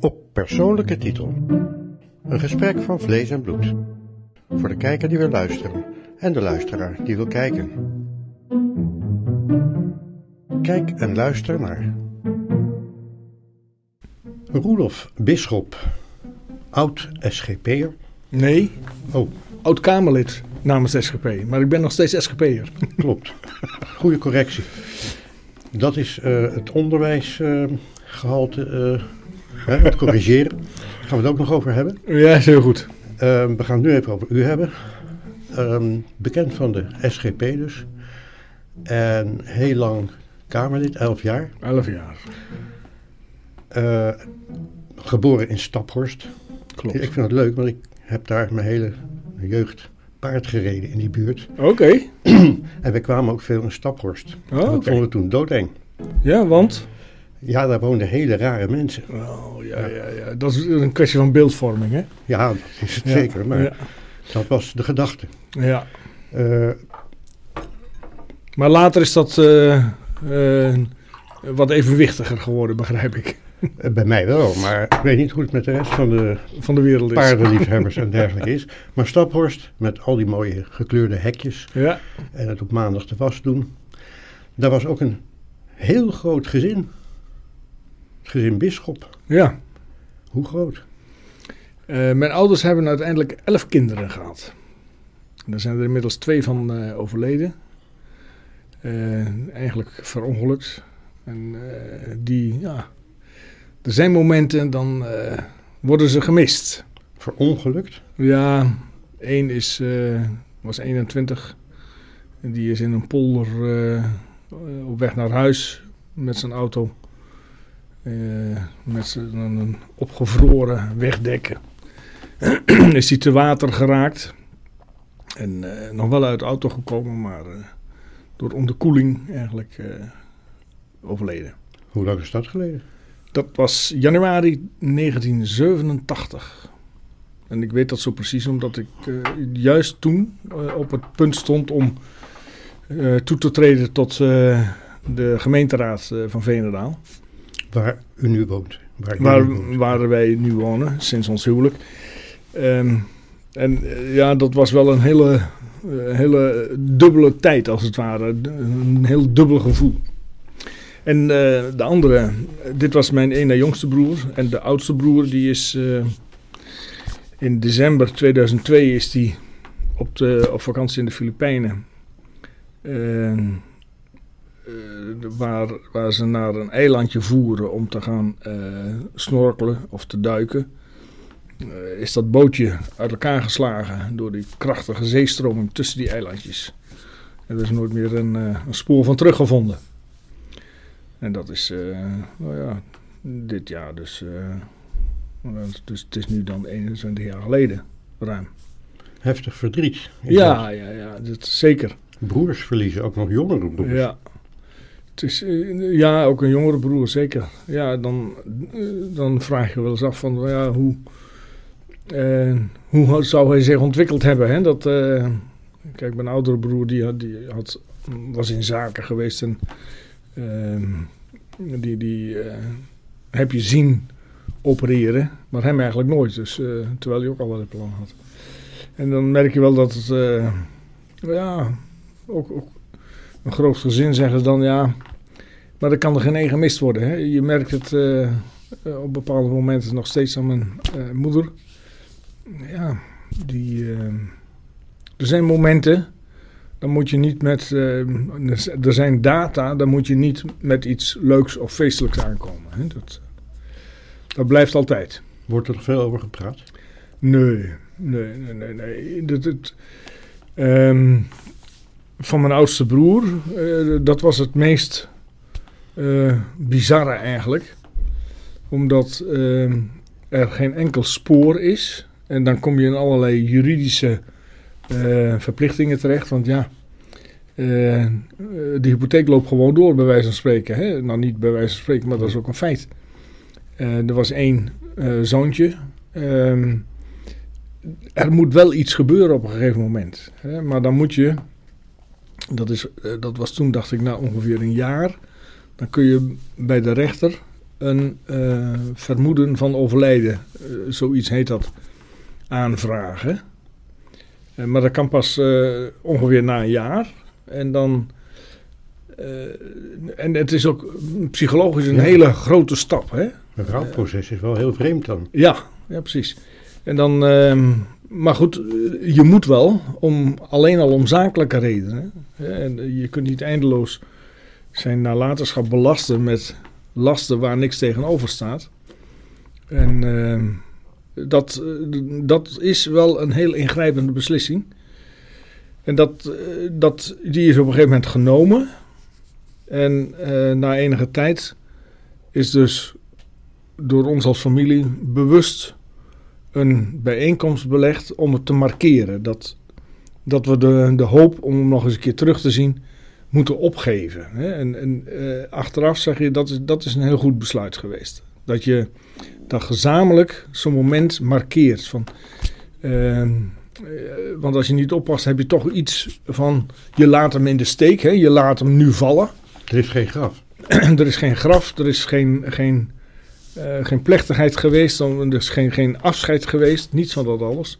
Op persoonlijke titel. Een gesprek van vlees en bloed. Voor de kijker die wil luisteren en de luisteraar die wil kijken. Kijk en luister naar. Roelof Bisschop, oud SGP'er. Nee, Oh, oud-Kamerlid namens de SGP. Maar ik ben nog steeds SGP'er. klopt. Goede correctie. Dat is eh, het onderwijsgehalte, eh hè, het corrigeren. Daar gaan we het ook nog over hebben. ja, is heel goed. Ehm, we gaan het nu even over u hebben. Ehm, bekend van de SGP dus. En heel lang Kamerlid, 11 jaar. 11 jaar. Eh, geboren in Staphorst. Klopt. Ik vind het leuk, want ik heb daar mijn hele jeugd paard gereden in die buurt. Oké. En we kwamen ook veel in Staphorst. Oh, dat vonden we toen doodeng. Ja, want? Ja, daar woonden hele rare mensen. Oh, ja, ja, ja. Dat is een kwestie van beeldvorming, hè? Ja, dat is het Ja, zeker. Maar dat was de gedachte. ja. Eh, Maar later is dat eh, eh, wat evenwichtiger geworden, begrijp ik. Bij mij wel, maar ik weet niet hoe het met de rest van de Van de wereld is. paardenliefhebbers en dergelijke is. Maar Staphorst, met al die mooie gekleurde hekjes Ja. en het op maandag te was doen. Daar was ook een heel groot gezin. Het gezin Bisschop. Ja. Hoe groot? Eh, mijn ouders hebben uiteindelijk elf kinderen gehad. Daar zijn er inmiddels twee van eh, overleden. Eh, eigenlijk verongelukt. En eh, die, ja. Er zijn momenten, dan eh, worden ze gemist. Verongelukt. Ja, één is, eh, was 21. En die is in een polder eh, op weg naar huis met zijn auto. Met zijn een opgevroren wegdekken. is hij te water geraakt. En nog wel uit de auto gekomen, maar door onderkoeling eigenlijk overleden. Hoe lang is dat geleden? Dat was januari 1987. En ik weet dat zo precies omdat ik eh, juist toen eh, op het punt stond om eh, toe te treden tot de gemeenteraad van Veenendaal. Waar u nu woont. Waar, nu Waar, wij nu wonen, sinds ons huwelijk. Ehm, en ja, dat was wel een hele, hele dubbele tijd als het ware. Een heel dubbel gevoel. En eh, de andere, dit was mijn ene jongste broer. En de oudste broer, die is eh, in december 2002 is die op, de, op vakantie in de Filipijnen. En, eh, waar, waar ze naar een eilandje voeren om te gaan snorkelen of te duiken. is dat bootje uit elkaar geslagen door die krachtige zeestroming tussen die eilandjes. En er is nooit meer een, een spoor van teruggevonden. En dat is, eh, nou ja, dit jaar dus. eh, nou, dus het is nu dan 21 jaar geleden, ruim. Heftig verdriet. Ja, ja, ja, dat zeker. Broers verliezen, ook nog jongere broers. Ja. Het is, eh, ja, ook een jongere broer, zeker. Ja, dan, dan vraag je wel eens af van, ja, hoe, eh, hoe zou hij zich ontwikkeld hebben? Hè? Dat, eh, kijk, mijn oudere broer die had, die had, was in zaken geweest en die, die eh, heb je zien opereren, maar hem eigenlijk nooit. Dus, eh, terwijl hij ook al wel een plan had. En dan merk je wel dat het, eh, ja, ook, ook een groot gezin zeggen ze dan ja. Maar er kan er geen één gemist worden. Hè? Je merkt het op bepaalde momenten nog steeds aan mijn moeder. Ja, die. eh, er zijn momenten. Dan moet je niet met. eh, er zijn data. Dan moet je niet met iets leuks of feestelijks aankomen. Hè? Dat, dat blijft altijd. Wordt er veel over gepraat? Nee, nee, nee, nee. nee. Dat, het, ehm, van mijn oudste broer, eh, dat was het meest eh, bizarre eigenlijk. Omdat ehm, er geen enkel spoor is. En dan kom je in allerlei juridische verplichtingen terecht. Want ja, eh, eh, de hypotheek loopt gewoon door, bij wijze van spreken. Hè? Nou, niet bij wijze van spreken, maar dat is ook een feit. Eh, er was één zoontje. Ehm, er moet wel iets gebeuren op een gegeven moment. Hè? Maar dan moet je, dat, is, dat was toen dacht ik na ongeveer een jaar, dan kun je bij de rechter een vermoeden van overlijden, zoiets heet dat, aanvragen. Maar dat kan pas ongeveer na een jaar. En dan. eh, en het is ook psychologisch een Ja. hele grote stap. Hè? Het rouwproces is wel heel vreemd dan. Ja, ja, precies. En dan, ehm, maar goed, eh, je moet wel, om, alleen al om zakelijke redenen. Hè, en je kunt niet eindeloos zijn nalatenschap belasten met lasten waar niks tegenover staat. En ehm, dat, eh, dat is wel een heel ingrijpende beslissing. En dat, eh, dat, die is op een gegeven moment genomen. En eh, na enige tijd is dus door ons als familie bewust een bijeenkomst belegd om het te markeren. Dat, dat we de, de hoop om hem nog eens een keer terug te zien moeten opgeven. Hè? En, en eh, achteraf zeg je dat is, dat is een heel goed besluit geweest. Dat je dat gezamenlijk zo'n moment markeert. Van, ehm, eh, want als je niet oppast, heb je toch iets van je laat hem in de steek. Hè? Je laat hem nu vallen. Er is geen graf. er is geen graf, er is geen, geen, eh, geen plechtigheid geweest, er is geen, geen afscheid geweest, niets van dat alles.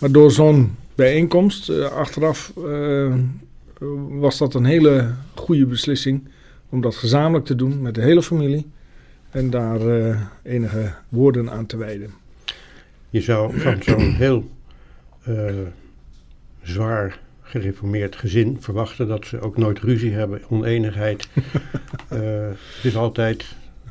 Maar door zo'n bijeenkomst, eh, achteraf, eh, was dat een hele goede beslissing om dat gezamenlijk te doen met de hele familie en daar eh, enige woorden aan te wijden. Je zou van zo'n heel eh, zwaar gereformeerd gezin verwachten dat ze ook nooit ruzie hebben, oneenigheid. Eh, het is altijd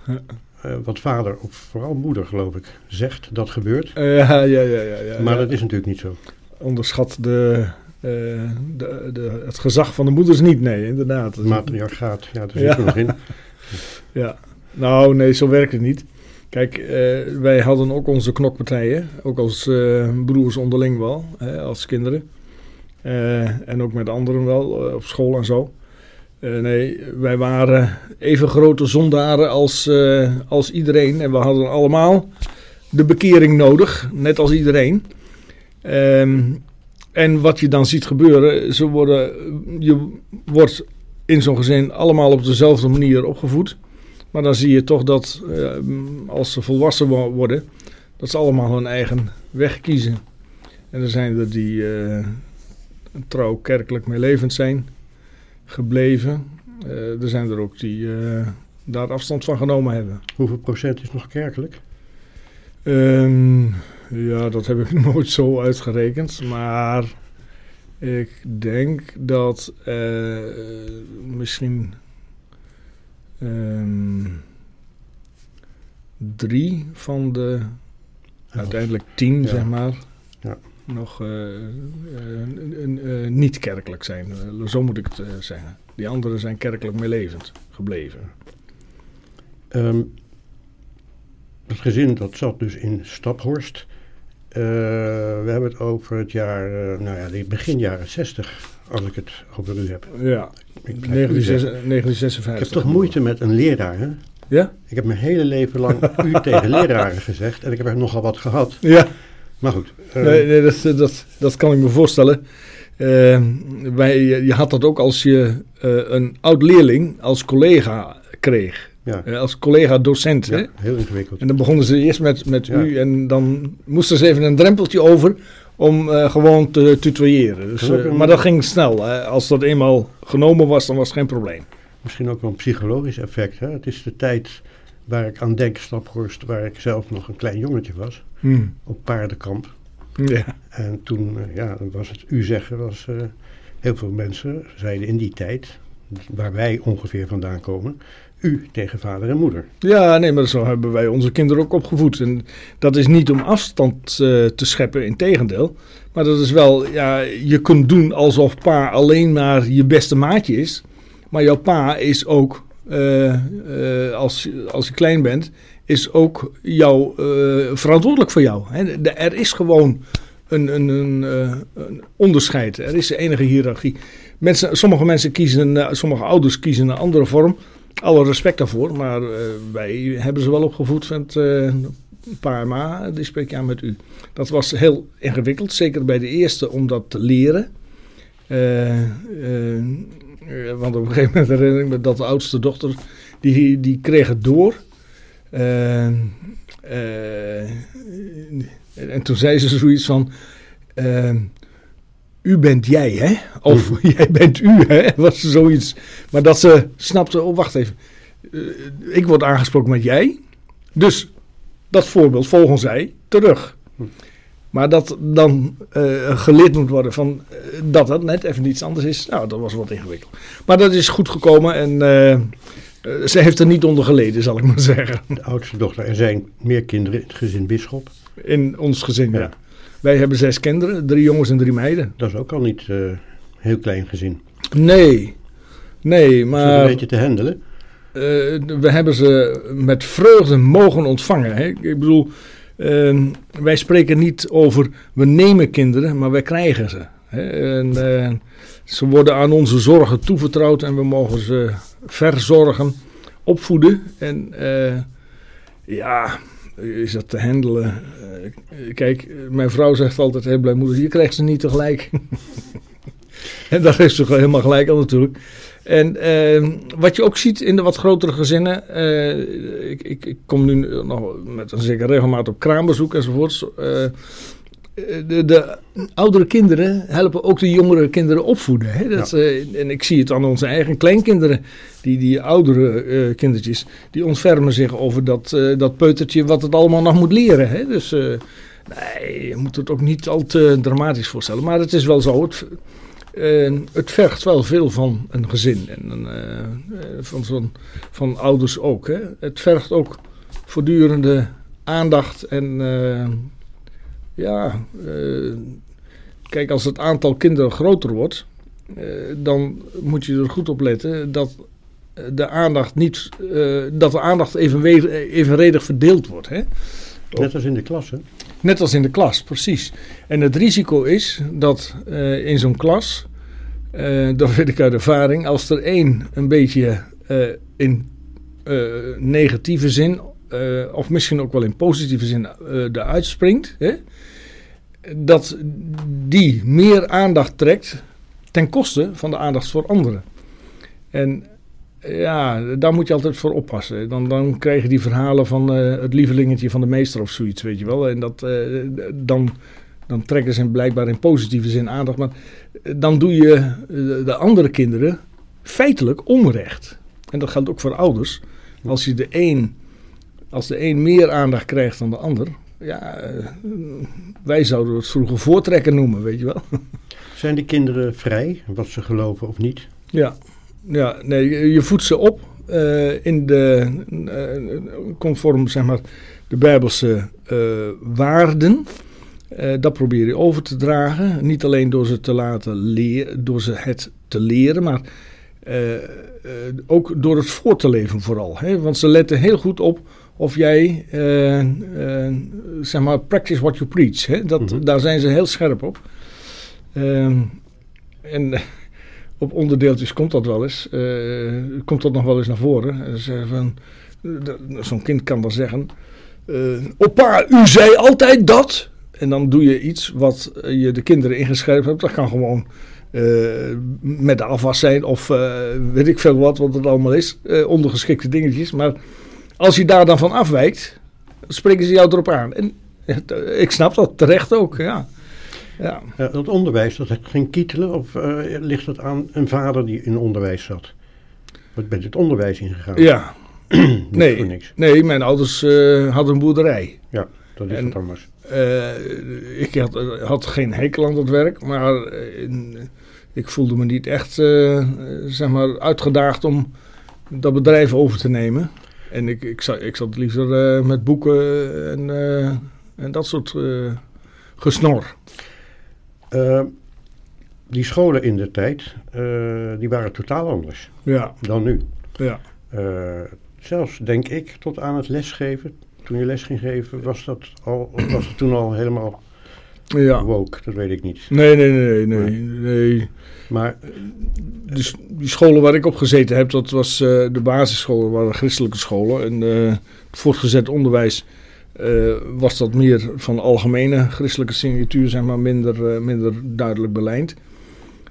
eh, wat vader, of vooral moeder geloof ik, zegt dat gebeurt. Ja, ja, ja, ja, ja. maar dat is natuurlijk niet zo. Onderschat de, de, de, het gezag van de moeders niet, nee, inderdaad. Matriarchaat, ja, daar zitten we nog in. Ja, nou nee, zo werkt het niet. Kijk, eh, wij hadden ook onze knokpartijen, ook als eh, broers onderling wel, hè, als kinderen. Eh, en ook met anderen wel, op school en zo. Nee, wij waren even grote zondaren als, als iedereen. En we hadden allemaal de bekering nodig, net als iedereen. Ehm, en wat je dan ziet gebeuren, ze worden, je wordt in zo'n gezin allemaal op dezelfde manier opgevoed. Maar dan zie je toch dat eh, als ze volwassen wo- worden, dat ze allemaal hun eigen weg kiezen. En er zijn er die eh, trouw kerkelijk mee levend zijn, gebleven. Eh, er zijn er ook die daar afstand van genomen hebben. Hoeveel procent is nog kerkelijk? Ehm, ja, dat heb ik nooit zo uitgerekend. Maar ik denk dat misschien ehm, drie van de uiteindelijk tien, Ja. zeg maar, Ja. nog eh, eh, niet kerkelijk zijn. Eh, zo moet ik het zeggen. Die anderen zijn kerkelijk meelevend gebleven. Ehm, het gezin dat zat dus in Staphorst. Eh, we hebben het over het jaar, eh, nou ja, begin jaren 60, als ik het over u heb. Ja, Ik, blijf u zeggen. 1956. ik heb toch moeite met een leraar, hè? Ja? Ik heb mijn hele leven lang u tegen leraren gezegd en ik heb er nogal wat gehad. Ja. Maar goed, eh, Nee, nee dat, dat, dat kan ik me voorstellen. Eh, wij, je had dat ook als je een oud leerling als collega kreeg. Ja, Eh, als collega-docent. hè? heel ingewikkeld. En dan begonnen ze eerst met, met Ja. u en dan moesten ze even een drempeltje over om eh, gewoon te tutoyeren. Dus, eh, maar dat ging snel. Hè. Als dat eenmaal genomen was, dan was het geen probleem. Misschien ook wel een psychologisch effect. Hè? Het is de tijd waar ik aan denk, Staphorst, waar ik zelf nog een klein jongetje was, Hmm. op paardenkamp. Ja. En toen, ja, dan was het u zeggen, was heel veel mensen zeiden in die tijd, waar wij ongeveer vandaan komen, u tegen vader en moeder. ja, nee, maar zo hebben wij onze kinderen ook opgevoed. En dat is niet om afstand eh, te scheppen, in tegendeel. Maar dat is wel, ja, je kunt doen alsof pa alleen maar je beste maatje is. Maar jouw pa is ook, eh, eh, als, als je klein bent, is ook jou, verantwoordelijk voor jou. Hè. De- Er is gewoon een, een, een, een onderscheid. Er is enige hiërarchie. Mensen, sommige mensen kiezen, sommige ouders kiezen een andere vorm. Alle respect daarvoor, maar eh, wij hebben ze wel opgevoed eh pa en ma, die spreek aan met u. Dat was heel ingewikkeld, zeker bij de eerste om dat te leren. Eh, want op een gegeven moment herinner ik me dat de oudste dochter, die, die kreeg het door. En toen zei ze zoiets van, u bent jij hè? Of jij bent u hè? Was zoiets. Maar dat ze snapte, oh wacht even, ik word aangesproken met jij. Dus dat voorbeeld volgen zij terug. Mhm. Maar dat dan uh, geleerd moet worden van uh, dat het net even iets anders is. Nou, dat was wat ingewikkeld. Maar dat is goed gekomen en ze heeft er niet onder geleden, zal ik maar zeggen. De oudste dochter. Er zijn meer kinderen in het gezin Bisschop. In ons gezin, ja. Wij hebben zes kinderen, drie jongens en drie meiden. Dat is ook al niet een heel klein gezin. Nee, nee, maar... Is een beetje te handelen? we hebben ze met vreugde mogen ontvangen. Hè? Ik bedoel, Ehm, wij spreken niet over we nemen kinderen, maar wij krijgen ze. Hè? En, eh, ze worden aan onze zorgen toevertrouwd en we mogen ze verzorgen, opvoeden. En uh, ja, is dat te handelen? Uh, kijk, mijn vrouw zegt altijd heel blij, moeder, je krijgt ze niet tegelijk. en daar is ze helemaal gelijk aan natuurlijk. En uh, wat je ook ziet in de wat grotere gezinnen. Uh, ik, ik, ik, kom nu nog met een zeker regelmaat op kraambezoek enzovoorts. De, de, oudere kinderen helpen ook de jongere kinderen opvoeden. Hè? Dat, en ik zie het aan onze eigen kleinkinderen. Die, die oudere kindertjes. Die ontfermen zich over dat, dat peutertje wat het allemaal nog moet leren. Hè? Dus nee, je moet het ook niet al te dramatisch voorstellen. Maar het is wel zo. Het, het vergt wel veel van een gezin en van, van, van ouders ook. Hè. Het vergt ook voortdurende aandacht en uh, ja, kijk als het aantal kinderen groter wordt, dan moet je er goed op letten dat de aandacht niet, dat de aandacht evenredig verdeeld wordt. Hè. Net als in de klas, hè? Net als in de klas, precies. En het risico is dat in zo'n klas, dat weet ik uit ervaring, als er één een beetje in negatieve zin, of misschien ook wel in positieve zin, eruit springt, hè, dat die meer aandacht trekt ten koste van de aandacht voor anderen. En ja, daar moet je altijd voor oppassen. Dan, dan krijg je die verhalen van uh, het lievelingetje van de meester of zoiets, weet je wel. En dat, uh, dan, dan trekken ze blijkbaar in positieve zin aandacht. Maar eh, dan doe je de andere kinderen feitelijk onrecht. En dat geldt ook voor ouders. Als, je de een, als de een meer aandacht krijgt dan de ander... Ja, wij zouden het vroeger voortrekken noemen, weet je wel. Zijn die kinderen vrij, wat ze geloven of niet? Ja, ja, nee, je voedt ze op uh, in de, uh, conform zeg maar, de Bijbelse uh, waarden. dat probeer je over te dragen. Niet alleen door ze, te laten leren, door ze het te leren, maar ook door het voor te leven vooral. Hè? Want ze letten heel goed op of jij, zeg maar, practice what you preach. Hè? Dat, mm -hmm. Daar zijn ze heel scherp op. Ehm, en op onderdeeltjes komt dat wel eens. Uh, komt dat nog wel eens naar voren. zo'n kind kan dan zeggen: Opa, u zei altijd dat. En dan doe je iets wat je de kinderen ingeschreven hebt. Dat kan gewoon uh, met de afwas zijn of weet ik veel wat, wat het allemaal is. ondergeschikte dingetjes. Maar als je daar dan van afwijkt, spreken ze jou erop aan. En ik snap dat terecht ook, ja. Ja. Uh, dat onderwijs, dat ging kietelen of uh, ligt dat aan een vader die in onderwijs zat? Wat bent het onderwijs ingegaan? Ja. nee, nee, mijn ouders uh, hadden een boerderij. Ja, dat is en, het anders. ik had, had, geen hekel aan dat werk, maar ik voelde me niet echt zeg maar uitgedaagd om dat bedrijf over te nemen. En ik, ik, zat, ik zat liever met boeken en, en dat soort gesnor. Uh, die scholen in de tijd, die waren totaal anders ja. dan nu. Ja. Zelfs denk ik tot aan het lesgeven. Toen je les ging geven, was dat al, was het toen al helemaal ja. woke? Dat weet ik niet. Nee, nee, nee, nee. nee. Maar die, die, scholen waar ik op gezeten heb, dat was de basisscholen, waren christelijke scholen. En het voortgezet onderwijs uh, was dat meer van algemene christelijke signatuur, zeg maar, minder, minder duidelijk belijnd.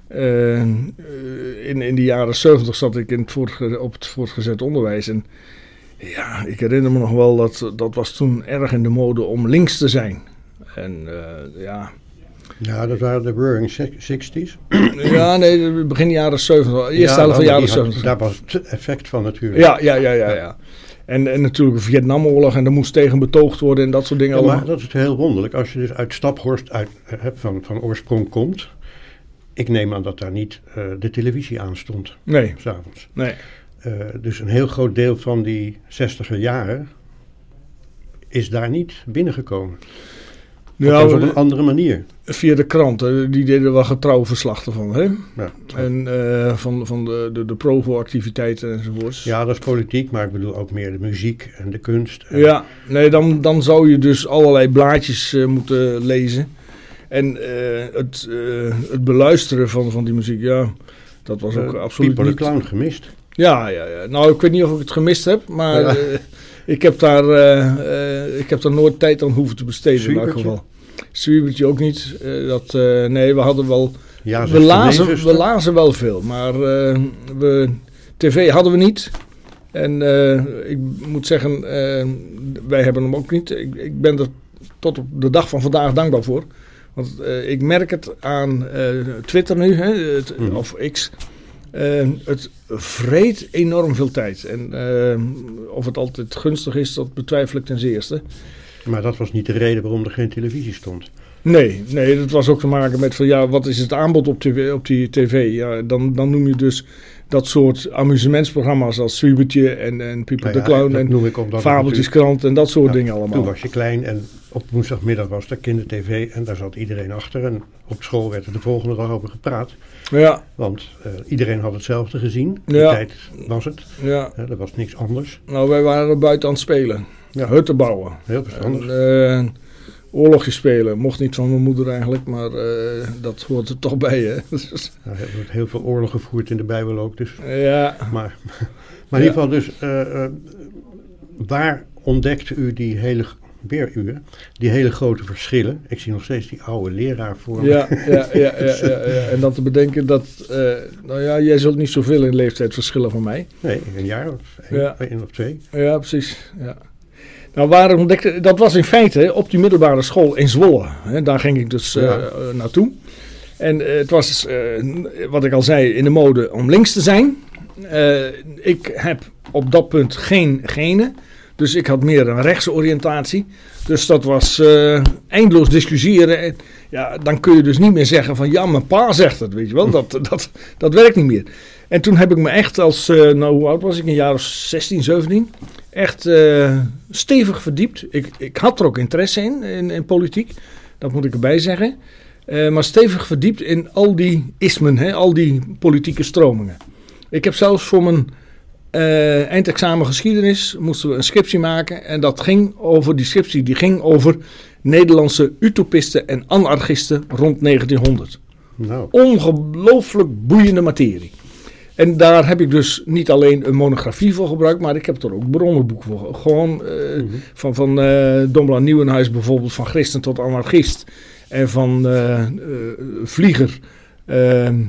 In, in de jaren 70 zat ik in het voortge op het voortgezet onderwijs. En ja, ik herinner me nog wel dat dat was toen erg in de mode om links te zijn. En uh, ja. Ja, dat waren de Roaring Sixties. ja, nee, begin jaren 70. Eerste ja, helft van jaren 70. Daar was het effect van natuurlijk. Ja, ja, ja, ja. ja. En, en natuurlijk de Vietnamoorlog en daar moest tegen betoogd worden en dat soort dingen allemaal. Maar dat is heel wonderlijk. Als je dus uit Staphorst uit, van, van oorsprong komt. Ik neem aan dat daar niet uh, de televisie aan stond. Nee. S'avonds. Nee. Dus een heel groot deel van die zestiger jaren is daar niet binnengekomen. Ja, op een andere manier. Via de kranten, die deden wel getrouw verslachten van. Hè? Ja, en uh, van, van de, de, de Provo-activiteiten enzovoorts. Ja, dat is politiek, maar ik bedoel ook meer de muziek en de kunst. En ja, nee, dan, dan zou je dus allerlei blaadjes uh, moeten lezen. En uh, het, het beluisteren van, van die muziek, ja, dat was ook absoluut niet... de Clown gemist. Ja, ja, ja, nou ik weet niet of ik het gemist heb, maar... Ja. Ik heb, daar, uh, ik heb daar nooit tijd aan hoeven te besteden in elk geval. Zwiebertje ook niet. Uh, dat, nee, we hadden wel... Ja, we, lazen, we lazen wel veel, maar we, tv hadden we niet. En ik moet zeggen, wij hebben hem ook niet. Ik, ik, ben er tot op de dag van vandaag dankbaar voor. Want ik merk het aan Twitter nu, hè, het, mm. of X... Uh, het vreet enorm veel tijd. En uh, of het altijd gunstig is, dat betwijfel ik ten zeerste. Maar dat was niet de reden waarom er geen televisie stond. Nee, nee, dat was ook te maken met van ja, wat is het aanbod op, tv, op die tv? Ja, dan, dan noem je dus dat soort amusementsprogramma's als Zwiebertje en, en Pieper nou ja, de Clown en Fabeltjeskrant en dat soort dingen allemaal. Toen was je klein en op woensdagmiddag was er kindertv en daar zat iedereen achter. En op school werd er de volgende dag over gepraat. Ja. Want uh, iedereen had hetzelfde gezien. Die ja. tijd was het. Ja. Uh, er was niks anders. Nou, wij waren er buiten aan het spelen. Ja. Hutten bouwen. Heel verstandig. En, uh, oorlogje spelen. Mocht niet van mijn moeder eigenlijk, maar uh, dat hoort er toch bij. Hè? ja, er wordt heel veel oorlog gevoerd in de Bijbel ook. Dus. Ja. Maar, maar in ieder geval dus, uh, waar ontdekt u die hele, weer u, die hele grote verschillen? Ik zie nog steeds die oude leraar voor me. Ja, ja, ja, ja, ja, en dan te bedenken dat, nou ja, jij zult niet zoveel in leeftijd verschillen van mij. Nee, een jaar of één of twee. Ja, precies, ja. Nou, waar ontdekte, dat was in feite op die middelbare school in Zwolle. Hè, daar ging ik dus ja. uh, naartoe. En uh, het was, uh, wat ik al zei, in de mode om links te zijn. ik heb op dat punt geen genen. Dus ik had meer een rechtse oriëntatie. Dus dat was eindeloos discussiëren. En, ja, dan kun je dus niet meer zeggen van ja, mijn pa zegt het, weet je wel. Dat, dat, dat werkt niet meer. En toen heb ik me echt als, nou hoe oud was ik, een jaar of 16, 17 echt uh, stevig verdiept. Ik, ik had er ook interesse in, in, in politiek. Dat moet ik erbij zeggen. Uh, maar stevig verdiept in al die ismen, hè, al die politieke stromingen. Ik heb zelfs voor mijn eindexamen geschiedenis moesten we een scriptie maken. En dat ging over, die scriptie die ging over Nederlandse utopisten en anarchisten rond 1900. Nou. Ongelooflijk boeiende materie. En daar heb ik dus niet alleen een monografie voor gebruikt, maar ik heb er ook bronnenboek voor. Gewoon uh, mm -hmm. van, van uh, Nieuwenhuis bijvoorbeeld, van christen tot anarchist. En van uh, Vlieger. Ehm,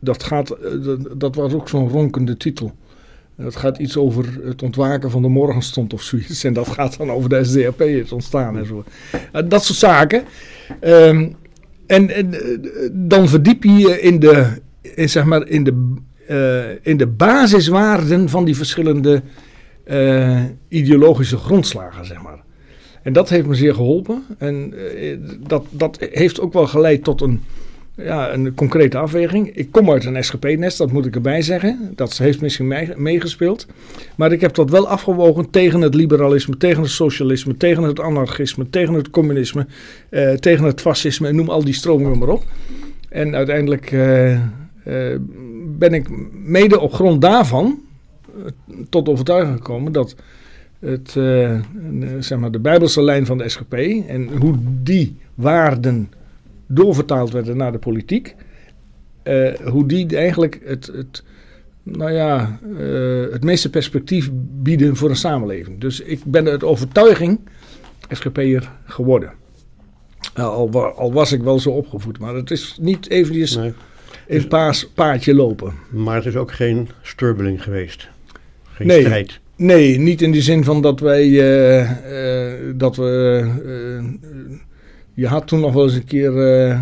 dat, gaat, dat was ook zo'n ronkende titel. Dat gaat iets over het ontwaken van de morgenstond of zoiets. En dat gaat dan over de SDAP, het ontstaan en zo. dat soort zaken. Um, en, en, dan verdiep je je in de, in, zeg maar, in de, uh, in de basiswaarden van die verschillende ideologische grondslagen, zeg maar. En dat heeft me zeer geholpen. En dat, dat heeft ook wel geleid tot een, ja, een concrete afweging. Ik kom uit een SGP-nest, dat moet ik erbij zeggen. Dat heeft misschien meegespeeld. Maar ik heb dat wel afgewogen tegen het liberalisme, tegen het socialisme, tegen het anarchisme, tegen het communisme, uh, tegen het fascisme en noem al die stromingen maar op. En uiteindelijk uh, uh, ben ik mede op grond daarvan tot overtuiging gekomen dat het, zeg maar de Bijbelse lijn van de SGP en hoe die waarden doorvertaald werden naar de politiek. Uh, hoe die eigenlijk het, het, nou ja, uh, het meeste perspectief bieden voor een samenleving. Dus ik ben uit overtuiging SGP'er geworden. al, wa- al was ik wel zo opgevoed, maar het is niet eventjes Nee. een paas, paardje lopen. Maar het is ook geen strubbeling geweest. Geen Nee. strijd. Nee, niet in de zin van dat wij. eh, eh, dat we. Je had toen nog wel eens een keer eh, eh,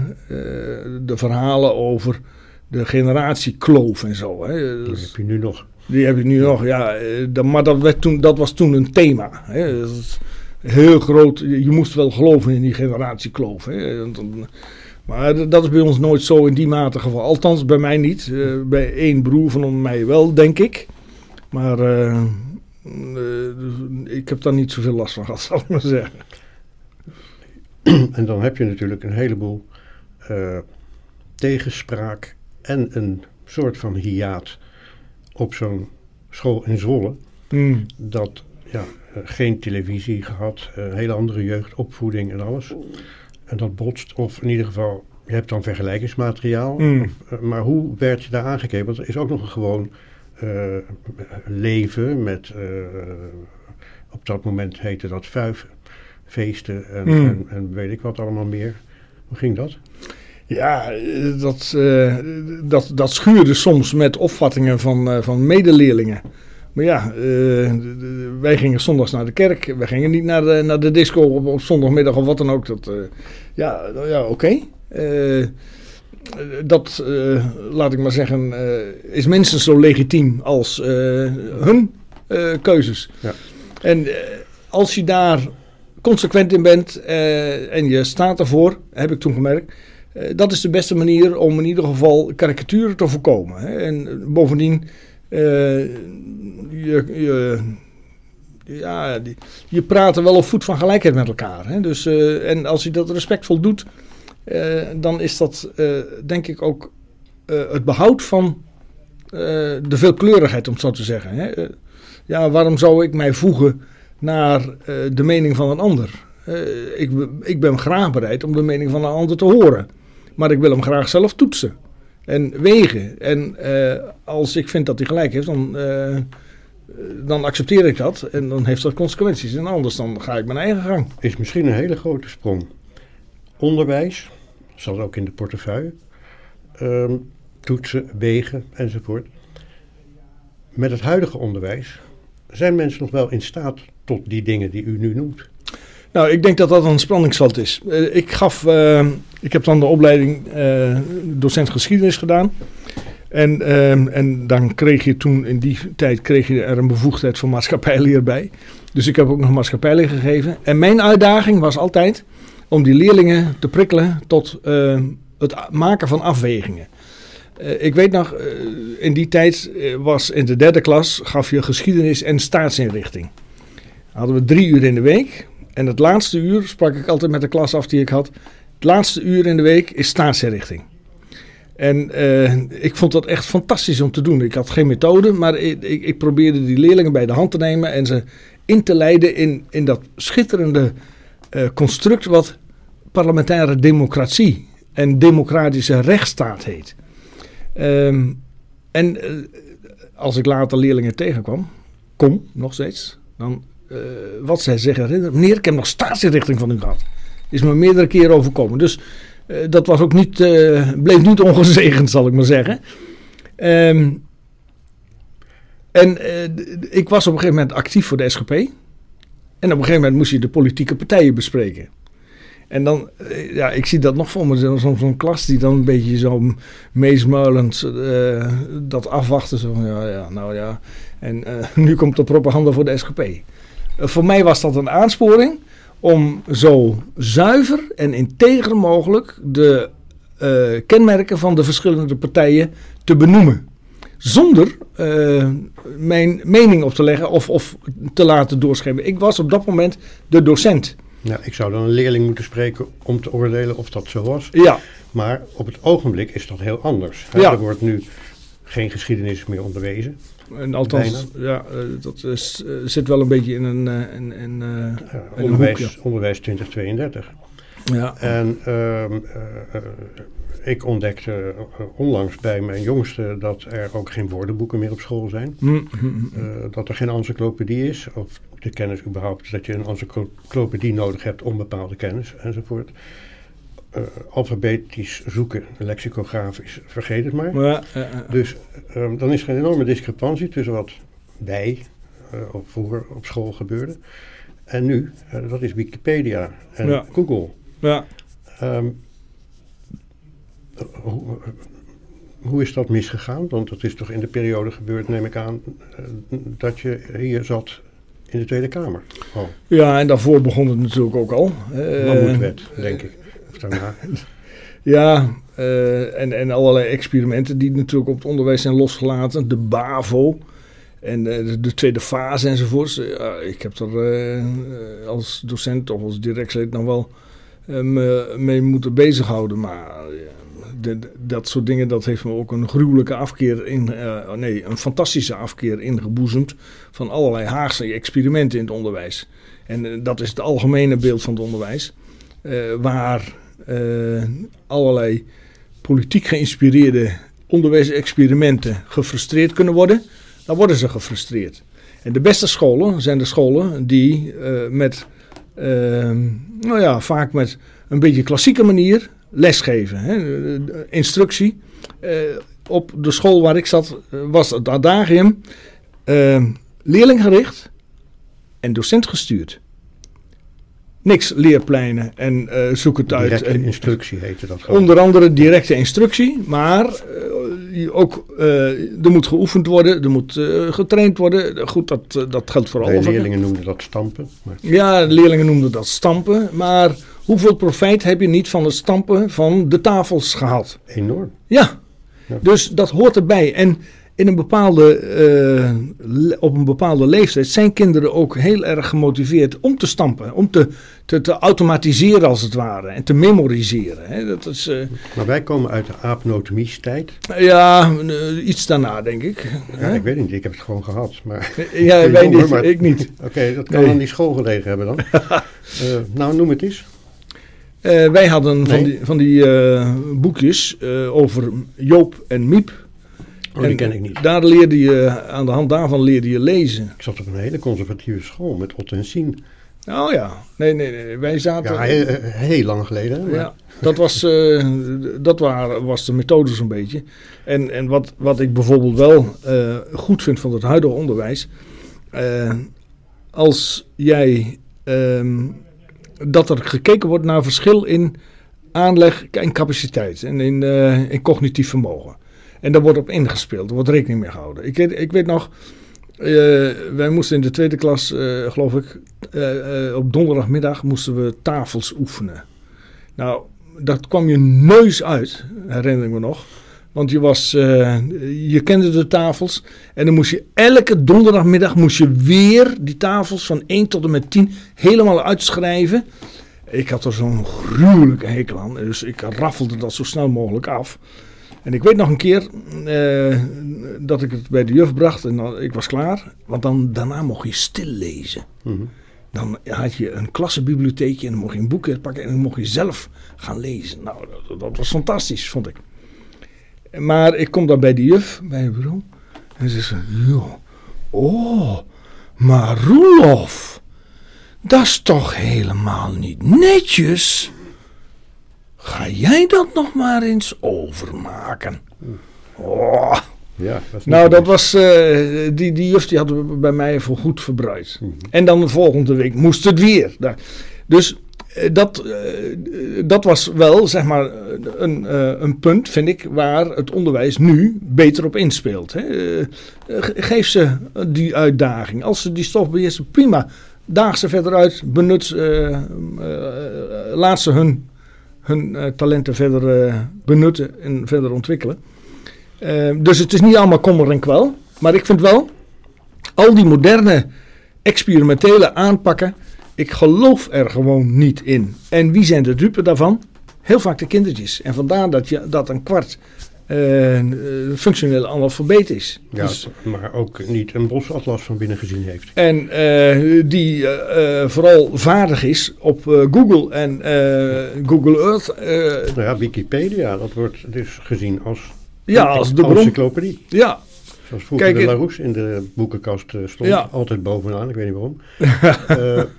de verhalen over de generatiekloof en zo. Hè. Heb je nu nog. Die heb je nu nog, ja. eh, maar dat, werd toen, dat was toen een thema. Hè. Heel groot. Je moest wel geloven in die generatiekloof. Hè. Maar dat is bij ons nooit zo in die mate geval. Althans, bij mij niet. Bij één broer van mij wel, denk ik. Maar ik heb daar niet zoveel last van gehad, zal ik maar zeggen. En dan heb je natuurlijk een heleboel eh, tegenspraak en een soort van hiaat op zo'n school in Zwolle. Hmm. Dat ja, eh, geen televisie gehad, een hele andere jeugdopvoeding en alles. En dat botst, of in ieder geval, je hebt dan vergelijkingsmateriaal. Mm. Eh, Maar hoe werd je daar aangekeken? Want er is ook nog een gewoon eh, leven met, eh, op dat moment heette dat vuiven, feesten en, Mm. en, en weet ik wat allemaal meer. Hoe ging dat? Ja, dat, eh, dat, dat schuurde soms met opvattingen van, eh, van medeleerlingen. Maar ja, eh, wij gingen zondags naar de kerk. Wij gingen niet naar de, naar de disco op, op zondagmiddag of wat dan ook. Dat, ja, nou ja oké. Dat, laat ik maar zeggen, is minstens zo legitiem als hun keuzes. Ja. En als je daar consequent in bent eh, en je staat ervoor, heb ik toen gemerkt, eh, dat is de beste manier om in ieder geval karikaturen te voorkomen. Hè. En eh, bovendien, je, je, ja, je praat er wel op voet van gelijkheid met elkaar. Hè. Dus, en als je dat respectvol doet, dan is dat denk ik ook het behoud van de veelkleurigheid, om het zo te zeggen. Hè. Ja, waarom zou ik mij voegen naar eh, de mening van een ander? Eh, ik, ik ben graag bereid om de mening van een ander te horen. Maar ik wil hem graag zelf toetsen en wegen. En eh, als ik vind dat hij gelijk heeft, dan, dan accepteer ik dat. En dan heeft dat consequenties. En anders dan ga ik mijn eigen gang. Is misschien een hele grote sprong. Onderwijs, zat ook in de portefeuille, ehm, toetsen, wegen enzovoort. Met het huidige onderwijs zijn mensen nog wel in staat tot die dingen die u nu noemt. Nou, ik denk dat dat een spanningsveld is. Eh, ik gaf, eh, ik heb dan de opleiding eh, docent geschiedenis gedaan. En, en dan kreeg je toen, in die tijd, kreeg je er een bevoegdheid voor maatschappijleer bij. Dus ik heb ook nog maatschappijleer gegeven. En mijn uitdaging was altijd om die leerlingen te prikkelen tot het maken van afwegingen. Ik weet nog, in die tijd was in de derde klas, gaf je geschiedenis en staatsinrichting. Hadden we drie uur in de week. En het laatste uur sprak ik altijd met de klas af die ik had. Het laatste uur in de week is staatsinrichting. En eh, ik vond dat echt fantastisch om te doen. Ik had geen methode, maar ik, ik, ik probeerde die leerlingen bij de hand te nemen en ze in te leiden in, in dat schitterende eh, construct wat parlementaire democratie en democratische rechtsstaat heet. Ehm, en eh, als ik later leerlingen tegenkwam, kom nog steeds, dan eh, wat zij zeggen, herinner- meneer, ik heb nog staatsinrichting van u gehad. Is me meerdere keren overkomen. Dus eh, dat was ook niet, eh, bleef niet ongezegend, zal ik maar zeggen. Ehm, en ik was op een gegeven moment actief voor de SGP. En op een gegeven moment moest je de politieke partijen bespreken. En dan, ja, ik zie dat nog voor me, zo- zo'n klas die dan een beetje zo meesmuilend eh, dat afwachten. Zo, ja, ja, nou ja. En nu komt de propaganda voor de SGP. Eh, voor mij was dat een aansporing om zo zuiver en integer mogelijk de eh, kenmerken van de verschillende partijen te benoemen. Zonder eh, mijn mening op te leggen of, of te laten doorschemeren. Ik was op dat moment de docent. Ja, ik zou dan een leerling moeten spreken om te oordelen of dat zo was. Ja, Maar op het ogenblik is dat heel anders. Ja. Er wordt nu geen geschiedenis meer onderwezen. En althans, ja, eh, dat is, eh, zit wel een beetje in een. eh, in, in, een onderwijs, hoek, onderwijs 2032. ja. En ehm, eh, eh, ik ontdekte onlangs bij mijn jongste dat er ook geen woordenboeken meer op school zijn. Hm, hm, hm. Dat er geen encyclopedie is, of de kennis überhaupt, dat je een encyclopedie nodig hebt om bepaalde kennis enzovoort. Eh, alfabetisch zoeken, lexicografisch, vergeet het maar. Ja. Dus ehm, dan is er een enorme discrepantie tussen wat wij eh, of vroeger op school gebeurde. En nu, eh, dat is Wikipedia en Ja. Google. ja. Ehm, hoe, hoe is dat misgegaan? Want dat is toch in de periode gebeurd, neem ik aan, dat je hier zat in de Tweede Kamer. Oh, Ja, en daarvoor begon het natuurlijk ook al. Eh, mammoetwet, denk ik. Ja, eh, en, en allerlei experimenten die natuurlijk op het onderwijs zijn losgelaten. De BAVO en eh, de, de tweede fase enzovoorts. Ik heb er eh, als docent of als directielid nog wel me mee moeten bezighouden. Maar dat soort dingen, dat heeft me ook een gruwelijke afkeer in, nee, een fantastische afkeer ingeboezemd van allerlei Haagse experimenten in het onderwijs. En dat is het algemene beeld van het onderwijs. eh, waar allerlei politiek geïnspireerde onderwijsexperimenten gefrustreerd kunnen worden, dan worden ze gefrustreerd. En de beste scholen zijn de scholen die eh, met, eh, nou ja, vaak met een beetje klassieke manier lesgeven. Hè? Instructie. Eh, op de school waar ik zat eh, was het adagium eh, leerlinggericht en docent gestuurd. Niks leerpleinen en eh, zoek het uit. Directe instructie heette dat gewoon. Onder andere directe instructie, maar eh, ook, eh, er moet geoefend worden, er moet getraind worden. Goed, dat, dat geldt voor De leerlingen noemden dat stampen. Maar Ja, de leerlingen noemden dat stampen, maar hoeveel profijt heb je niet van het stampen van de tafels gehad? enorm. Ja, Ja. dus dat hoort erbij. En in een bepaalde, eh, op een bepaalde leeftijd zijn kinderen ook heel erg gemotiveerd om te stampen. Om te, te, te automatiseren als het ware en te memoriseren. Hè. Dat is, eh, Maar wij komen uit de aapnotomies-tijd. ja, eh, iets daarna denk ik. Ja, Hè? ik weet niet, ik heb het gewoon gehad. Maar Ja, wij niet, maar- ik niet. oké, dat kan Nee. aan die school gelegen hebben dan. Nou, noem het eens. Wij hadden van die, van die boekjes over Joop en Miep. Oh, die En ken ik niet. Daar leerde je, aan de hand daarvan leerde je lezen. Ik zat op een hele conservatieve school met Ot en Sien. Oh ja, nee, nee, nee. Wij zaten. Ja, heel, heel lang geleden. maar- Ja, dat was, eh, dat waren, was de methode zo'n beetje. En, en wat, wat ik bijvoorbeeld wel eh, goed vind van het huidige onderwijs. eh, als jij. ehm, dat er gekeken wordt naar verschil in aanleg en capaciteit. En in, eh, in cognitief vermogen. En daar wordt op ingespeeld. Er wordt rekening mee gehouden. Ik ik weet nog. eh, wij moesten in de tweede klas, eh, geloof ik, eh, op donderdagmiddag moesten we tafels oefenen. Nou, dat kwam je neus uit, herinner ik me nog. Want je, was, je kende de tafels. En dan moest je elke donderdagmiddag moest je weer die tafels van 1 tot en met 10 helemaal uitschrijven. Ik had er zo'n gruwelijke hekel aan. Dus ik raffelde dat zo snel mogelijk af. En ik weet nog een keer eh, dat ik het bij de juf bracht en dan, ik was klaar. Want dan, daarna mocht je stil lezen. Mhm. Dan had je een klassenbibliotheekje en dan mocht je een boekje pakken en dan mocht je zelf gaan lezen. Nou, dat, dat was fantastisch, vond ik. Maar ik kom dan bij de juf, bij het bureau. En ze zegt, joh, oh, maar Roelof, dat is toch helemaal niet netjes? Ga jij dat nog maar eens overmaken? Oh. Ja, dat Nou, dat was, eh, die, die juf die hadden we bij mij voor goed verbruikt. Mhm. En dan de volgende week moest het weer. Nou, Dus eh, dat, eh, dat was wel, zeg maar, een, een punt, vind ik, waar het onderwijs nu beter op inspeelt. Hè. Ge- Geef ze die uitdaging. Als ze die stof beheersen, prima. Daag ze verder uit, benut, laat ze hun, hun eh, talenten verder eh, benutten en verder ontwikkelen. Eh, dus het is niet allemaal kommer en kwel. Maar ik vind wel, al die moderne experimentele aanpakken, ik geloof er gewoon niet in. En wie zijn de dupe daarvan? Heel vaak de kindertjes. En vandaar dat, je, dat een kwart eh, eh, functioneel analfabeet is. Ja, Dus- maar ook niet een bosatlas van binnen gezien heeft. en eh, die eh, vooral vaardig is op Google en Google Earth. Nou ja, Wikipedia, dat wordt dus gezien als ja, als de bron. encyclopedie. Ja, Zoals vroeger Kijk, de Larousse in de boekenkast stond. Ja. Altijd bovenaan, ik weet niet waarom.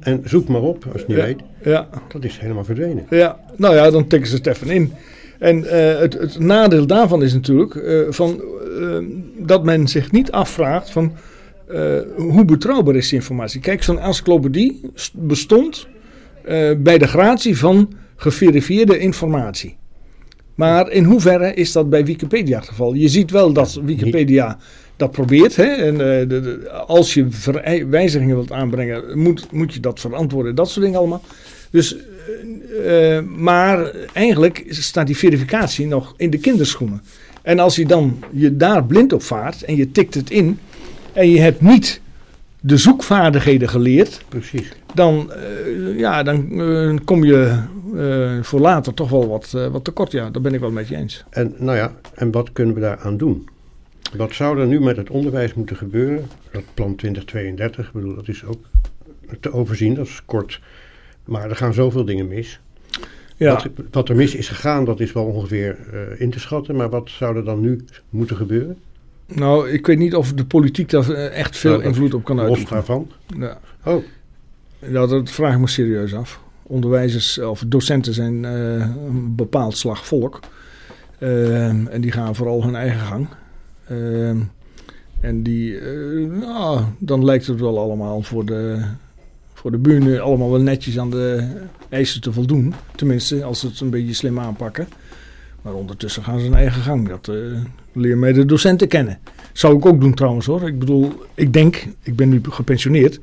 En zoek maar op als je het niet Ja. weet. Ja, Dat is helemaal verdwenen. ja, nou ja, dan tikken ze het even in. En eh, het, het nadeel daarvan is natuurlijk eh, van, eh, dat men zich niet afvraagt van hoe betrouwbaar is die informatie. Kijk, zo'n encyclopedie st- bestond bij de gratie van geverifieerde informatie. Maar in hoeverre is dat bij Wikipedia het geval? Je ziet wel dat Wikipedia dat probeert. Hè? En, de, als je wijzigingen wilt aanbrengen, moet, moet je dat verantwoorden. Dat soort dingen allemaal. Dus, eh, eh, maar eigenlijk staat die verificatie nog in de kinderschoenen. En als je dan je daar blind op vaart en je tikt het in en je hebt niet de zoekvaardigheden geleerd, Precies. dan, eh, ja, dan kom je voor later toch wel wat, wat tekort. Ja, daar ben ik wel met je eens. En nou ja, en wat kunnen we daaraan doen? Wat zou er nu met het onderwijs moeten gebeuren? Dat plan 2032, ik bedoel, dat is ook te overzien, dat is kort. Maar er gaan zoveel dingen mis. Ja, Wat, wat er mis is gegaan, dat is wel ongeveer eh, in te schatten. Maar wat zou er dan nu moeten gebeuren? nou, ik weet niet of de politiek daar eh, echt veel Nou, invloed op kan Los uitoefenen. daarvan. Ja. Oh, Ja, dat vraag ik me serieus af. Onderwijzers of docenten zijn eh, een bepaald slag volk. Ehm, en die gaan vooral hun eigen gang. En die, nou, dan lijkt het wel allemaal voor de, voor de buren allemaal wel netjes aan de eisen te voldoen. Tenminste, als ze het een beetje slim aanpakken. Maar ondertussen gaan ze hun eigen gang. Dat eh leer mij de docenten kennen. Zou ik ook doen trouwens hoor. Ik bedoel, ik denk, ik ben nu gepensioneerd.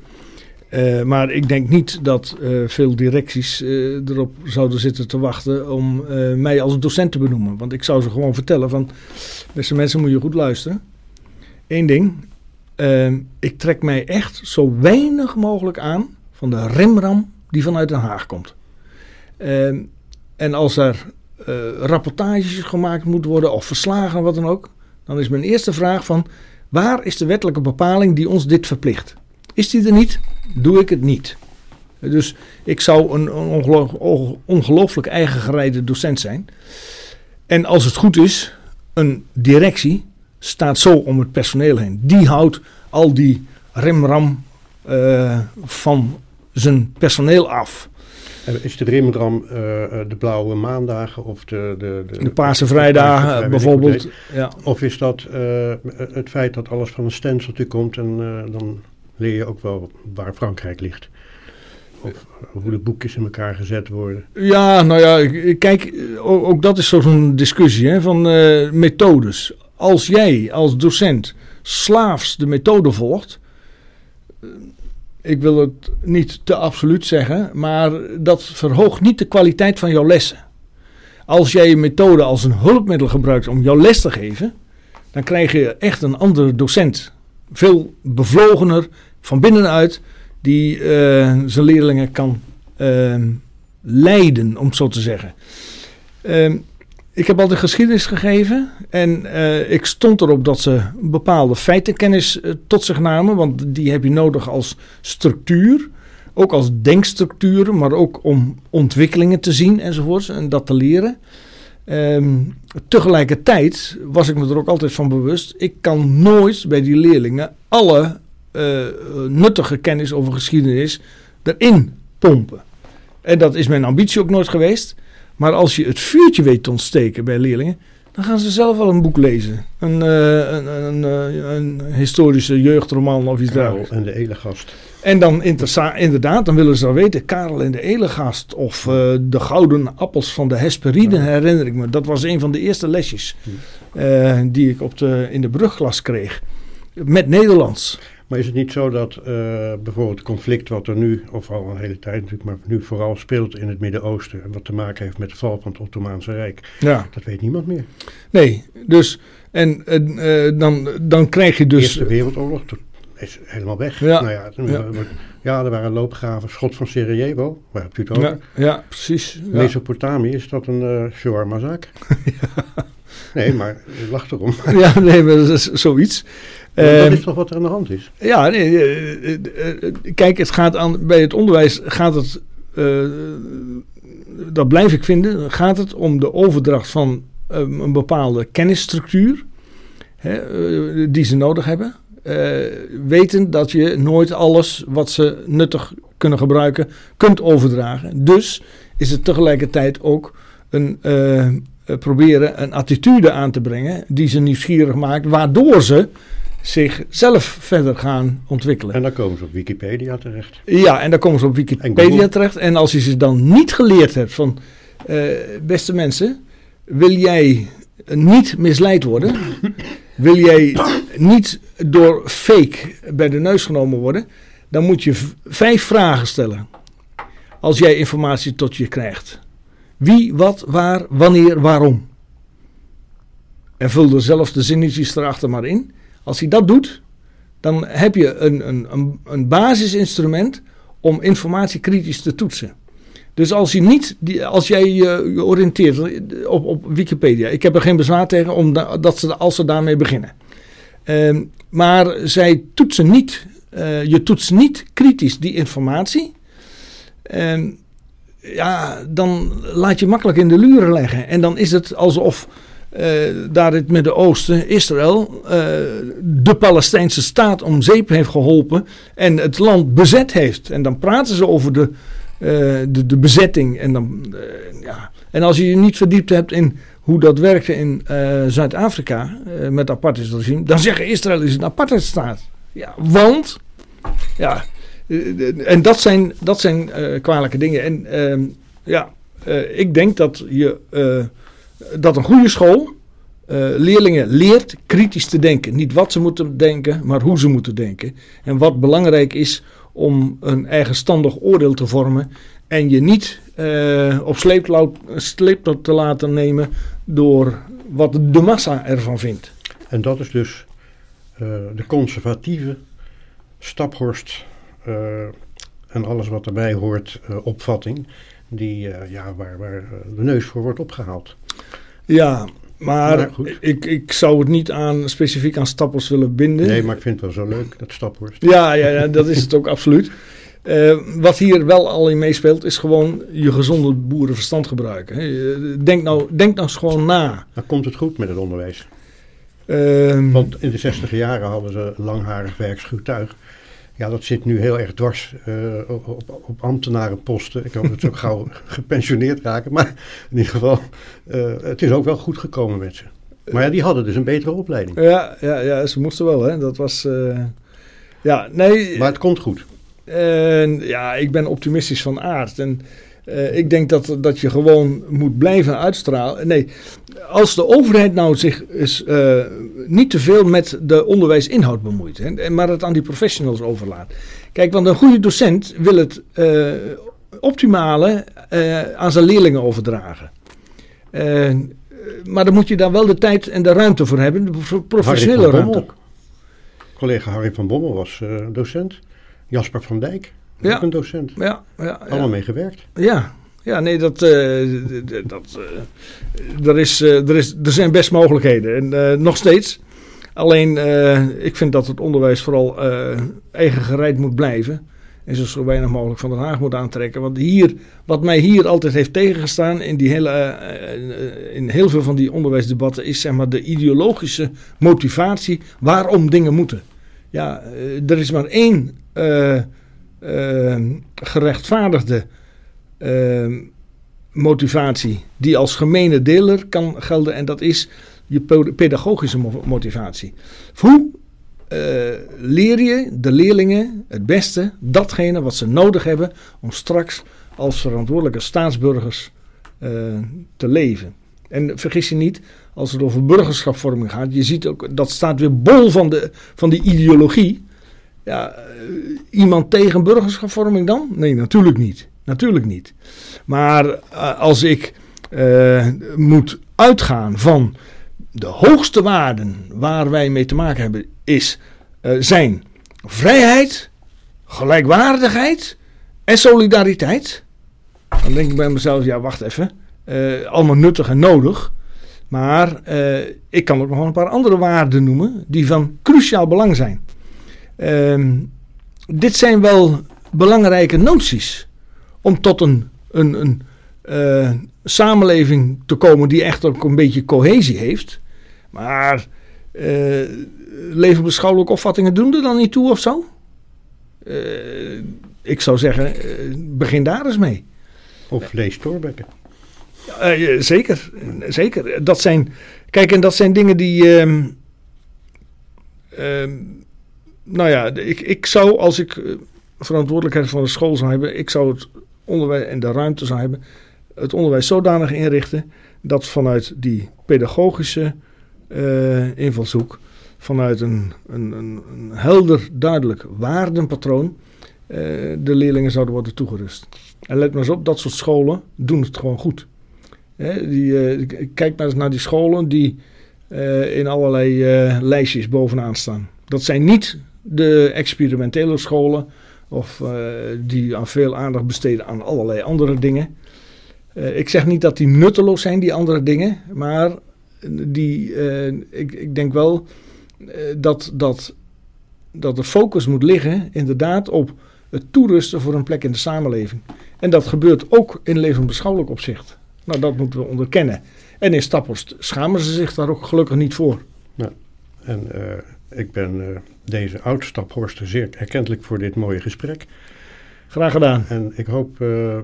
Eh, maar ik denk niet dat eh, veel directies erop zouden zitten te wachten om mij als docent te benoemen. Want ik zou ze gewoon vertellen van, beste mensen moet je goed luisteren. Eén ding, ik trek mij echt zo weinig mogelijk aan van de remram die vanuit Den Haag komt. Eh, en als er eh, rapportages gemaakt moeten worden of verslagen, wat dan ook, dan is mijn eerste vraag van, waar is de wettelijke bepaling die ons dit verplicht? Is die er niet? doe ik het niet. Dus ik zou een, een ongeloof- onge- ongelooflijk eigen gereide docent zijn. En als het goed is, een directie staat zo om het personeel heen. Die houdt al die rimram eh, van zijn personeel af. is de rimram eh, eh, de blauwe maandagen of de... De, De Paarse Vrijdagen Paarse Vrij- bijvoorbeeld. Ja. Of is dat eh, het feit dat alles van een stenciltje komt en dan leer je ook wel waar Frankrijk ligt. Of hoe de boekjes in elkaar gezet worden. Ja, nou ja, kijk, ook, ook dat is zo- zo'n discussie hè, van methodes. Als jij als docent slaafs de methode volgt, ik wil het niet te absoluut zeggen, maar dat verhoogt niet de kwaliteit van jouw lessen. Als jij je methode als een hulpmiddel gebruikt om jouw les te geven, dan krijg je echt een andere docent. Veel bevlogener van binnenuit, die eh, zijn leerlingen kan ehm, leiden, om het zo te zeggen. Ehm, ik heb altijd geschiedenis gegeven en eh, ik stond erop dat ze bepaalde feitenkennis eh, tot zich namen, want die heb je nodig als structuur, ook als denkstructuur, maar ook om ontwikkelingen te zien enzovoorts en dat te leren. Ehm, tegelijkertijd was ik me er ook altijd van bewust, ik kan nooit bij die leerlingen alle eh, nuttige kennis over geschiedenis erin pompen. En dat is mijn ambitie ook nooit geweest. Maar als je het vuurtje weet te ontsteken bij leerlingen, dan gaan ze zelf wel een boek lezen. Een, eh, een, een, eh, een historische jeugdroman of iets Karel dergelijks. en de Elegast. En dan inderdaad, dan willen ze dan weten, Karel en de Elegast of eh, de gouden appels van de Hesperiden, herinner ik me. Dat was een van de eerste lesjes eh, die ik op de, in de brugklas kreeg. Met Nederlands. Maar is het niet zo dat eh, bijvoorbeeld het conflict wat er nu, of al een hele tijd natuurlijk, maar nu vooral speelt in het Midden-Oosten, en wat te maken heeft met de val van het Ottomaanse Rijk, Ja, dat weet niemand meer. nee, dus, en eh, eh, dan, dan krijg je De dus... Eerste Wereldoorlog is helemaal weg. Ja. Nou ja, Ja. ja. er waren loopgraven, schot van Sarajevo, waar hebt u het over? Ja, ja, precies. Mesopotamië, is dat een uh, shawarma-zaak? Nee, maar je lacht erom. ja, nee, maar dat is zoiets. Dat Ehm, is toch wat er aan de hand is? Ja, nee, eh, eh, eh, kijk, het gaat aan, bij het onderwijs gaat het, dat blijf ik vinden, gaat het om de overdracht van eh, een bepaalde kennisstructuur hè, die ze nodig hebben. Eh, weten dat je nooit alles wat ze nuttig kunnen gebruiken, kunt overdragen. Dus is het tegelijkertijd ook een, uh, proberen een attitude aan te brengen die ze nieuwsgierig maakt, waardoor ze zichzelf verder gaan ontwikkelen. En dan komen ze op Wikipedia terecht. Ja, en dan komen ze op Wikipedia terecht. En als je ze dan niet geleerd hebt van, uh, beste mensen, wil jij niet misleid worden? wil jij niet door fake bij de neus genomen worden? Dan moet je vijf vragen stellen. Als jij informatie tot je krijgt. Wie, wat, waar, wanneer, waarom. En vul er zelf de zinnetjes erachter maar in. Als hij dat doet, dan heb je een, een, een, een basisinstrument om informatie kritisch te toetsen. Dus als, je niet, als jij je oriënteert op, op Wikipedia, ik heb er geen bezwaar tegen om dat ze, als ze daarmee beginnen. Uh, maar zij toetsen niet, uh, je toetst niet kritisch die informatie. Uh, ja, dan laat je makkelijk in de luren leggen. En dan is het alsof uh, daar het Midden-Oosten, Israël, uh, de Palestijnse staat om zeep heeft geholpen en het land bezet heeft. En dan praten ze over de, uh, de, de, bezetting. En, dan, ja. en als je je niet verdiept hebt in hoe dat werkte in Zuid-Afrika met het apartheidsregime, dan zeggen Israël is een apartheidstaat. Ja, want, ja, en dat zijn, dat zijn kwalijke dingen. En ehm, ja, ik denk dat je dat een goede school uh, leerlingen leert kritisch te denken. Niet wat ze moeten denken, maar hoe ze moeten denken. En wat belangrijk is om een eigenstandig oordeel te vormen. En je niet uh, op sleeptouw te laten nemen door wat de massa ervan vindt. En dat is dus uh, de conservatieve Staphorst en alles wat erbij hoort opvatting. Die, ja, waar, waar de neus voor wordt opgehaald. Ja, maar, ik, ik zou het niet aan, specifiek aan Stappers willen binden. Nee, maar ik vind het wel zo leuk, dat Stappers. Ja, ja, ja dat is het ook absoluut. Uh, wat hier wel al in meespeelt, is gewoon je gezonde boerenverstand gebruiken. Denk nou, denk nou eens gewoon na. Dan komt het goed met het onderwijs. Uh, Want in de zestiger jaren hadden ze langharig werkschuwtuig. Ja, dat zit nu heel erg dwars uh, op, op, ambtenarenposten. Ik hoop dat ze ook gauw gepensioneerd raken. Maar in ieder geval, uh, het is ook wel goed gekomen met ze. Maar ja, die hadden dus een betere opleiding. Ja, ja, ja ze moesten wel. Hè. Dat was... Uh, ja, nee... Maar het komt goed. ja, ik ben optimistisch van aard. En uh, ik denk dat, dat je gewoon moet blijven uitstralen. Nee, als de overheid nou zich is, uh, niet te veel met de onderwijsinhoud bemoeit, hè, maar het aan die professionals overlaat. Kijk, want een goede docent wil het uh, optimale aan zijn leerlingen overdragen. maar dan moet je daar wel de tijd en de ruimte voor hebben, de professionele ruimte. Collega Harry van Bommel was docent. Jasper van Dijk ja. Ook een docent. Ja, ja, Allemaal mee gewerkt. Ja, ja, nee, dat, uh, dat, uh, er, is, uh, er, is, er zijn best mogelijkheden. En nog steeds. Alleen, ik vind dat het onderwijs vooral eigen gereid moet blijven. En zo, zo weinig mogelijk van Den Haag moet aantrekken. Want hier, wat mij hier altijd heeft tegengestaan in, die hele, in heel veel van die onderwijsdebatten, is zeg maar de ideologische motivatie waarom dingen moeten. Ja, er is maar één Ehm, gerechtvaardigde ehm, motivatie die als gemene deler kan gelden. En dat is je pedagogische motivatie. Hoe uh, leer je de leerlingen het beste datgene wat ze nodig hebben om straks als verantwoordelijke staatsburgers uh, te leven? En vergis je niet, als het over burgerschapvorming gaat, je ziet ook dat staat weer bol van, de, van die ideologie. Ja, eh, iemand tegen burgerschapvorming dan? Nee, natuurlijk niet. Natuurlijk niet. Maar uh, als ik uh, moet uitgaan van de hoogste waarden waar wij mee te maken hebben, is, zijn vrijheid, gelijkwaardigheid en solidariteit. Dan denk ik bij mezelf, ja wacht even, allemaal nuttig en nodig. Maar ik kan ook nog een paar andere waarden noemen die van cruciaal belang zijn. Ehm, dit zijn wel belangrijke noties om tot een, een, een uh, samenleving te komen die echt ook een beetje cohesie heeft. Maar uh, levensbeschouwelijke opvattingen doen er dan niet toe of zo? Uh, ik zou zeggen, eh, begin daar eens mee. Of vlees Torbekken. Uh, zeker, zeker. Dat zijn, kijk, en dat zijn dingen die. Nou ja, ik, ik zou als ik eh, verantwoordelijkheid van de school zou hebben, ik zou het onderwijs en de ruimte zou hebben, het onderwijs zodanig inrichten dat vanuit die pedagogische eh, invalshoek, vanuit een, een, een, een helder, duidelijk waardenpatroon, eh, de leerlingen zouden worden toegerust. En let maar eens op, dat soort scholen doen het gewoon goed. Die, kijk maar eens naar die scholen die in allerlei lijstjes bovenaan staan. Dat zijn niet de experimentele scholen of eh, die aan veel aandacht besteden aan allerlei andere dingen. Eh, ik zeg niet dat die nutteloos zijn, die andere dingen, maar die, eh, ik, ik denk wel dat, dat, dat de focus moet liggen inderdaad op het toerusten voor een plek in de samenleving. En dat gebeurt ook in levensbeschouwelijk opzicht. Nou, dat moeten we onderkennen. En in Staphorst schamen ze zich daar ook gelukkig niet voor. En eh, ik ben eh, deze oud-staphorster zeer erkentelijk voor dit mooie gesprek. Graag gedaan. En ik hoop eh, eh,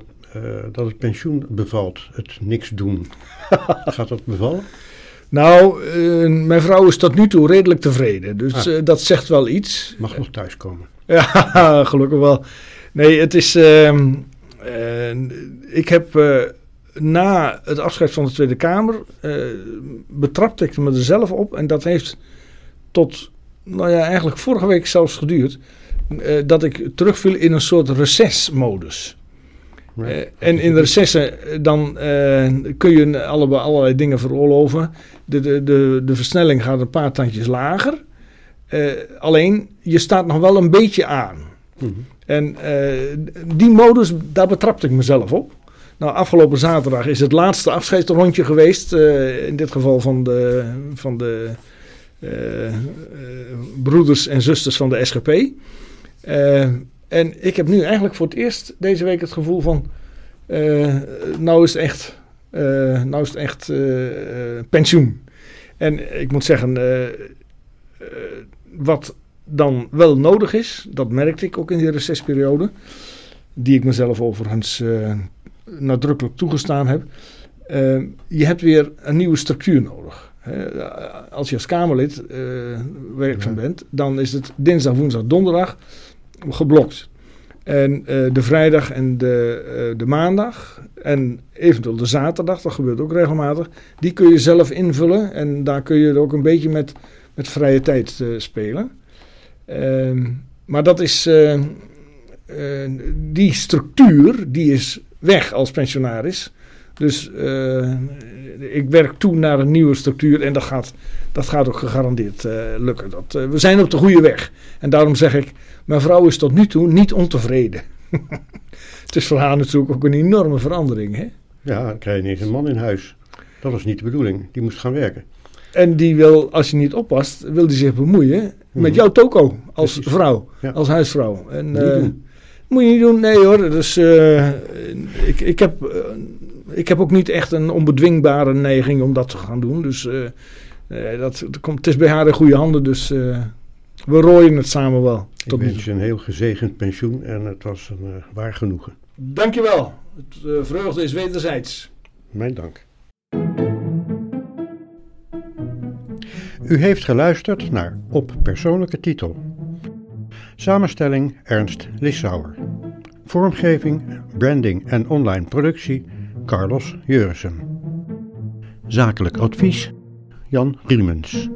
dat het pensioen bevalt, het niks doen. Gaat dat bevallen? Nou, mijn vrouw is tot nu toe redelijk tevreden. Dus Ah. dat zegt wel iets. Mag nog thuiskomen. Ja, gelukkig wel. Nee, het is. ehm, eh, ik heb na het afscheid van de Tweede Kamer. betrapte ik me er zelf op. En dat heeft tot. Nou ja, eigenlijk vorige week zelfs geduurd. eh, dat ik terugviel in een soort recessmodus. Maar- Eh, en in de recessen eh, dan kun je alle, allerlei dingen veroorloven. De, de, de, de versnelling gaat een paar tandjes lager. Alleen, je staat nog wel een beetje aan. Mhm. En die modus, daar betrapte ik mezelf op. Nou, afgelopen zaterdag is het laatste afscheidsrondje geweest. in dit geval van de, van de broeders en zusters van de SGP. Eh, en ik heb nu eigenlijk voor het eerst deze week het gevoel van... eh, nou is het echt, eh, nou is het echt eh, eh, pensioen. En ik moet zeggen, eh, eh, wat dan wel nodig is, dat merkte ik ook in die recessperiode, die ik mezelf overigens eh, nadrukkelijk toegestaan heb. Eh, je hebt weer een nieuwe structuur nodig. Hè, als je als Kamerlid eh, werkzaam Ja. bent, dan is het dinsdag, woensdag, donderdag geblokt. En eh, de vrijdag en de, eh, de maandag en eventueel de zaterdag, dat gebeurt ook regelmatig, die kun je zelf invullen. En daar kun je ook een beetje met, met vrije tijd eh, spelen. Ehm, maar dat is, eh, eh, die structuur, die is weg als pensionaris. Dus eh, ik werk toe naar een nieuwe structuur en dat gaat, dat gaat ook gegarandeerd eh, lukken. Dat, eh, we zijn op de goede weg. En daarom zeg ik, mijn vrouw is tot nu toe niet ontevreden. Het is voor haar natuurlijk ook een enorme verandering. Hè? Ja, dan krijg je ineens een man in huis. Dat was niet de bedoeling. Die moest gaan werken. En die wil, als je niet oppast, wil die zich bemoeien met Mhm. jouw toko als Precies. vrouw, Ja. als huisvrouw. En. Moet je niet doen, nee hoor. Dus ik, ik, heb, ik heb ook niet echt een onbedwingbare neiging om dat te gaan doen. Dus eh, eh, dat, komt, het is bij haar in goede handen, dus eh, we rooien het samen wel. Ik Tot nu wens je een heel gezegend pensioen en het was een waar genoegen. Dankjewel. Het vreugde is wederzijds. Mijn dank. U heeft geluisterd naar Op Persoonlijke Titel. Samenstelling Ernst Lissauer. Vormgeving, branding en online productie Carlos Jurissen. Zakelijk advies Jan Riemens.